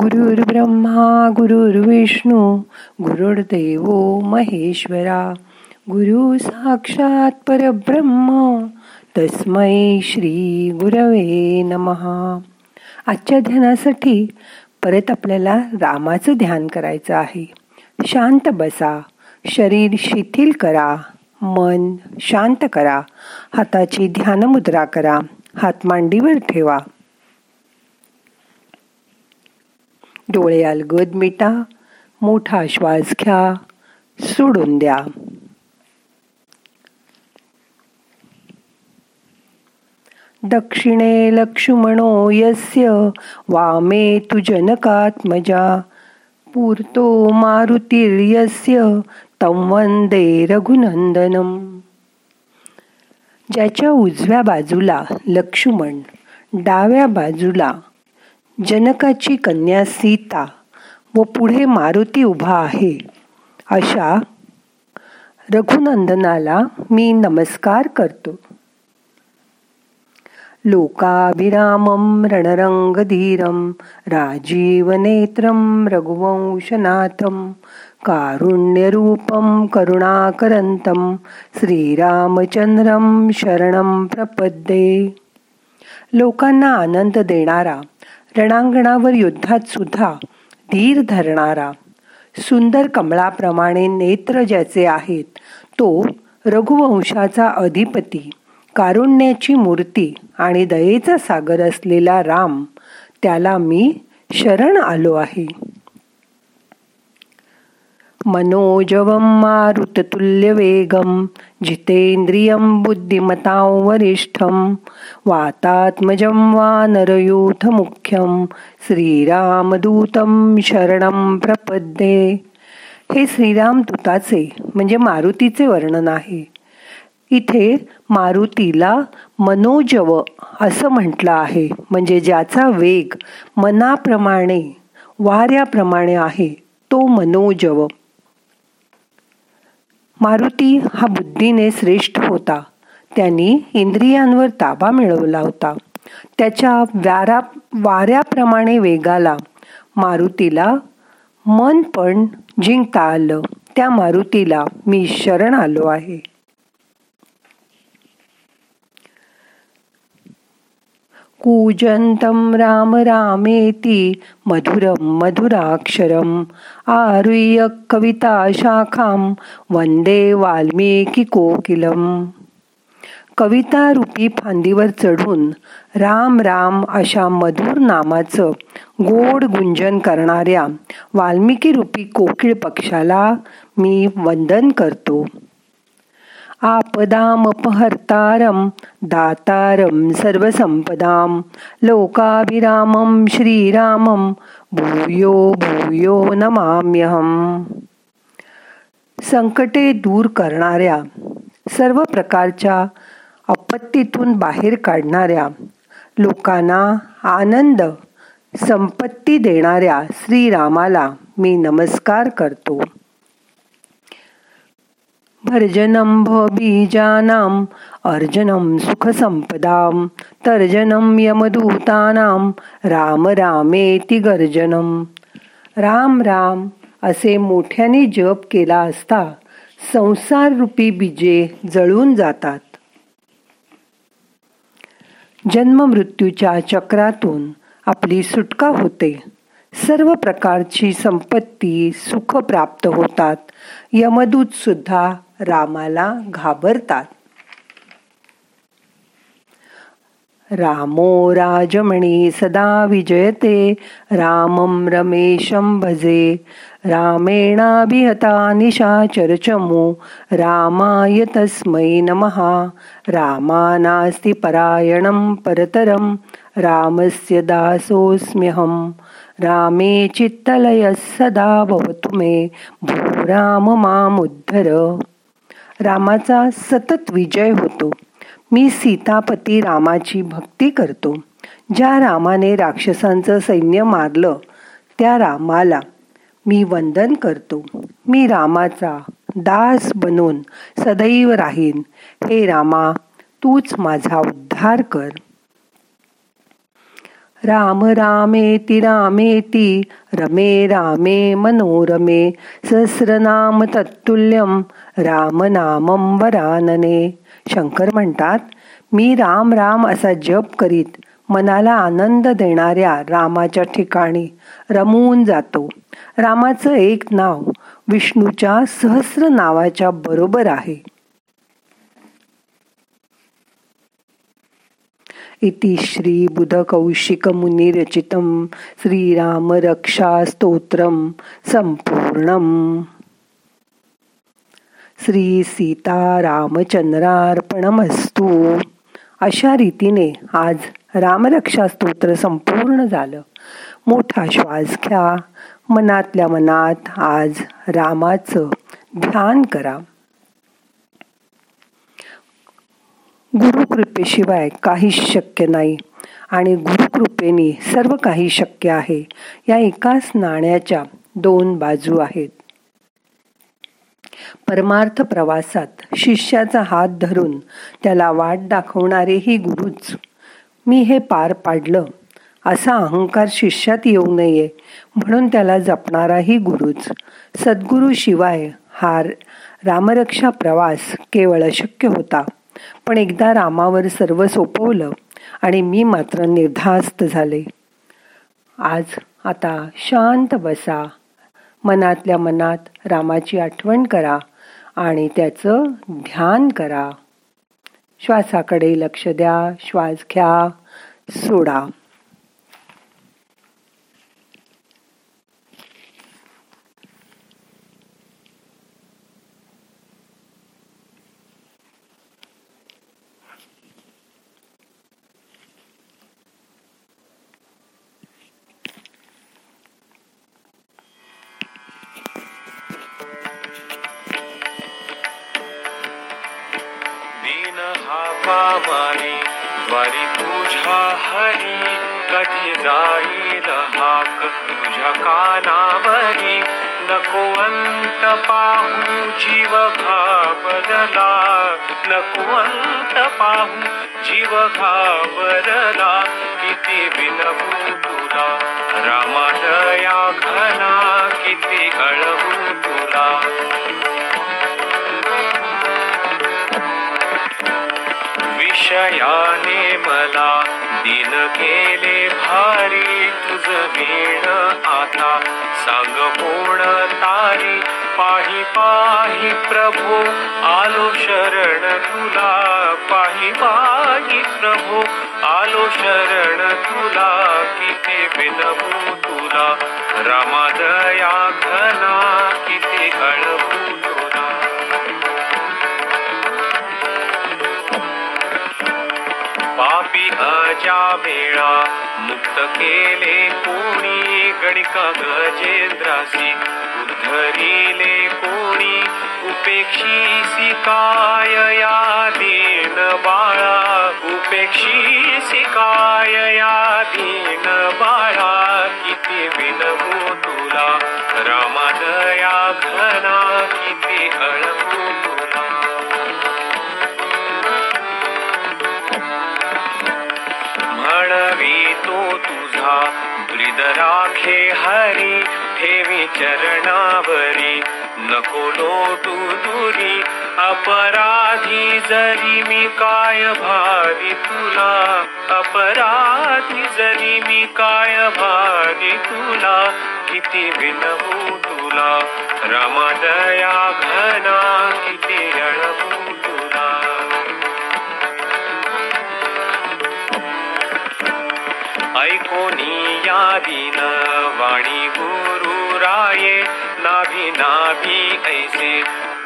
गुरुर् ब्रह्मा गुरुर्विष्णू गुरुर्देव महेश्वरा. गुरु साक्षात परब्रह्म तस्मै श्री गुरवे नमहा आजच्या ध्यानासाठी परत आपल्याला रामाचं ध्यान करायचं आहे. शांत बसा शरीर शिथिल करा मन शांत करा हाताची ध्यानमुद्रा करा हात मांडीवर ठेवा. डोळे अलगद मिटा मोठा श्वास घ्या सोडून द्या. दक्षिणे लक्ष्मणो यस्य वामे तु जनकात्मजा पूर्तो मारुतीर्यस्य तं वंदे रघुनंदनम ज्याच्या उजव्या बाजूला लक्ष्मण डाव्या बाजूला जनकाची कन्या सीता व पुढे मारुती उभा आहे. अशा रघुनंदनाला मी नमस्कार करतो. लोकाभिरामं रणरंगधीरं राजीवनेत्रं रघुवंशनाथं कारुण्यरूपं करुणाकरन्तं श्रीरामचंद्रं शरणं प्रपद्ये. लोकांना आनंद देणारा रणांगणावर युद्धात सुद्धा धीर धरणारा सुंदर कमळाप्रमाणे नेत्र ज्याचे आहेत तो रघुवंशाचा अधिपती कारुण्याची मूर्ती आणि दयेचा सागर असलेला राम त्याला मी शरण आलो आहे. मनोजवं मारुततुल्यवेगं जितेन्द्रियं बुद्धिमतां वरिष्ठं वातात्मजं वानरयूथमुख्यं श्रीरामदूतं शरणं प्रपद्ये। हे श्रीराम दूताचे म्हणजे मारुतीचे वर्णन आहे. इथे मारुतीला मनोजव असं म्हटलं आहे म्हणजे ज्याचा वेग मनाप्रमाणे वाऱ्याप्रमाणे आहे तो मनोजव. मारुती हा बुद्धीने श्रेष्ठ होता. त्यांनी इंद्रियांवर ताबा मिळवला होता. त्याच्या व्यारा वाऱ्याप्रमाणे वेगाला मारुतीला मन पण जिंकता आलं. त्या मारुतीला मी शरण आलो आहे. कूजन्तं राम रामेति मधुरं मधुराक्षरम् आरुह्य कविताशाखां वन्दे वाल्मीकिकोकिलम् कविता रूपी फांदीवर चढून राम राम अशा मधुर नामाचं गोड गुंजन करणाऱ्या वाल्मिकी रूपी कोकिळ पक्षाला मी वंदन करतो। आपदामपहर्तारं दातारं सर्वसंपदां लोकाभिरामं श्रीरामं भूयो भूयो नमाम्यहम्। संकटे दूर करणाऱ्या सर्व प्रकारच्या आपत्तीतून बाहेर काढणाऱ्या लोकांना आनंद संपत्ती देणाऱ्या श्रीरामाला मी नमस्कार करतो। भर्जनं बीजानाम् अर्जनं सुखसंपदां तर्जनं यमदूतानां राम रामेति गर्जनम राम राम असे मोठ्याने जप केला असता संसार रूपी बीजे जळून जातात. जन्म मृत्यूच्या चक्रातून आपली सुटका होते. सर्व प्रकारची संपत्ती सुख प्राप्त होतात. यमदूत सुद्धा रामाला घाबरतात. रामो राजमणे सदा विजयते रामं रमेशं भजे. रामेणाभिहता निशाचरचमो रामाय तस्मै नमः. रामानास्ति परायणं परतरं रामस्य दासोऽस्म्यहं. रामे चित्तलयः सदा भवतु मे भो राम मामुद्धर। रामाचा सतत विजय होतो. मी सीतापती रामाची भक्ती करतो. ज्या रामाने राक्षसांचं सैन्य मारलं त्या रामाला मी वंदन करतो. मी रामाचा दास बनून सदैव राहीन. हे रामा तूच माझा उद्धार कर. राम रामेति रामेति रमे रामे मनोरमे सहस्रनाम तत्तुल्यम रामनामम वरानने. शंकर म्हणतात मी राम राम असा जप करीत मनाला आनंद देणाऱ्या रामाच्या ठिकाणी रमवून जातो. रामाचं एक नाव विष्णूच्या सहस्र नावाच्या बरोबर आहे. इति श्री कौशिक मुनी श्री सीता रामचंद्रार्पणमस्तु. अशा रीतीने आज रामरक्षा स्तोत्र संपूर्ण झालं. मोठा श्वास घ्या. मनातल्या मनात आज रामाचं ध्यान करा. गुरुकृपेशिवाय काहीच शक्य नाही आणि गुरुकृपेने सर्व काही शक्य आहे. या एकाच नाण्याच्या दोन बाजू आहेत. परमार्थ प्रवासात शिष्याचा हात धरून त्याला वाट दाखवणारेही गुरुच मी हे पार पाडलं असा अहंकार शिष्यात येऊ नये म्हणून त्याला जपणाराही गुरुच. सद्गुरू शिवाय हा रामरक्षा प्रवास केवळ अशक्य होता पण एकदा रामावर सर्व सोपवलं आणि मी मात्र निर्धास्त झाले. आज आता शांत बसा. मनातल्या मनात रामाची आठवण करा आणि त्याचं ध्यान करा. श्वासाकडे लक्ष द्या श्वास घ्या सोडा. पावाने द्वारी तुझ्या हरी कधी जाईल हाक तुझ्या कानावरी. नको अंत पाहू जीव घाबरला नको अंत पाहू जीव घाबरला किती विनवू तुला रामादया घना किती अळवू विषयाने मला दिन केले भारी तुझ वेण आता. सांग कोण तारी पाही पाही प्रभू आलो शरण तुला. पाही पाही प्रभू आलो शरण तुला. किती विनवू तुला. रामादया घना किती अजा मुक्त केले कोणी गणिका गजेंद्रासी उद्धरिले कोणी उपेक्षी काय या दीन बाळा उपेक्षी काय या दीन बाळा किती राखे हरी ठेवी चरणावरी नको लोटू दुरी अपराधी जरी मी काय भावी तुला. अपराधी जरी मी काय भावी तुला. किती विनवू तुला. रमदया घना किती अळवू तुला. ऐकोनी यादीनं वाणी गुरु राये नाभी नाभी ऐसे।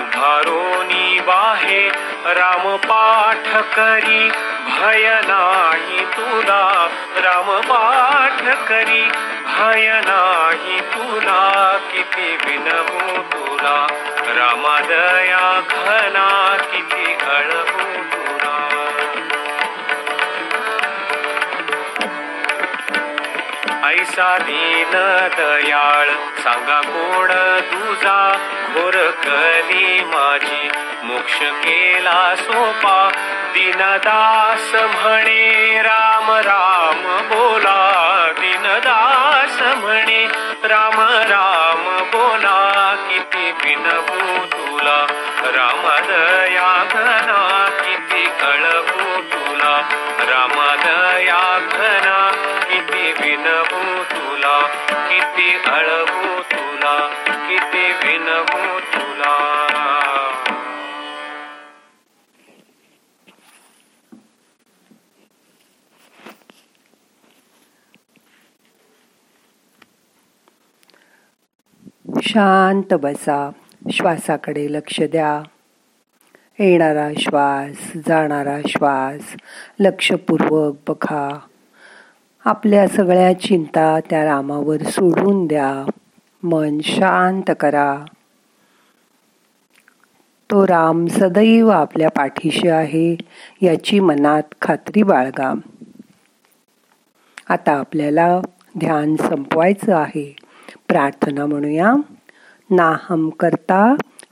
उभारोनी बाहे राम पाठ करी। भय नाही तुला राम पाठ करी। भय नाही तुला किती विनवू तुला। रामादया घना ऐसा दीन दयाळ. सांगा कोण तुझा? घोर कली माझी. मोक्ष केला सोपा. दिनदास म्हणे राम राम बोला. दिनदास म्हणे राम राम बोला. किती विनवू तुला. रामदया घना. किती कळवू तुला. रामदया घना. अळवू तुला किती विनवू तुला. शांत बसा श्वासाकडे लक्ष द्या. येणारा श्वास जाणारा श्वास लक्षपूर्वक बघा. आपल्या सगळ्या चिंता त्या रामावर सोडून द्या. मन शांत करा. तो राम सदैव आपल्या पाठीशी आहे याची मनात खात्री बाळगा. आता आपल्याला ध्यान संपवायचं आहे. प्रार्थना म्हणूया. नाहम करता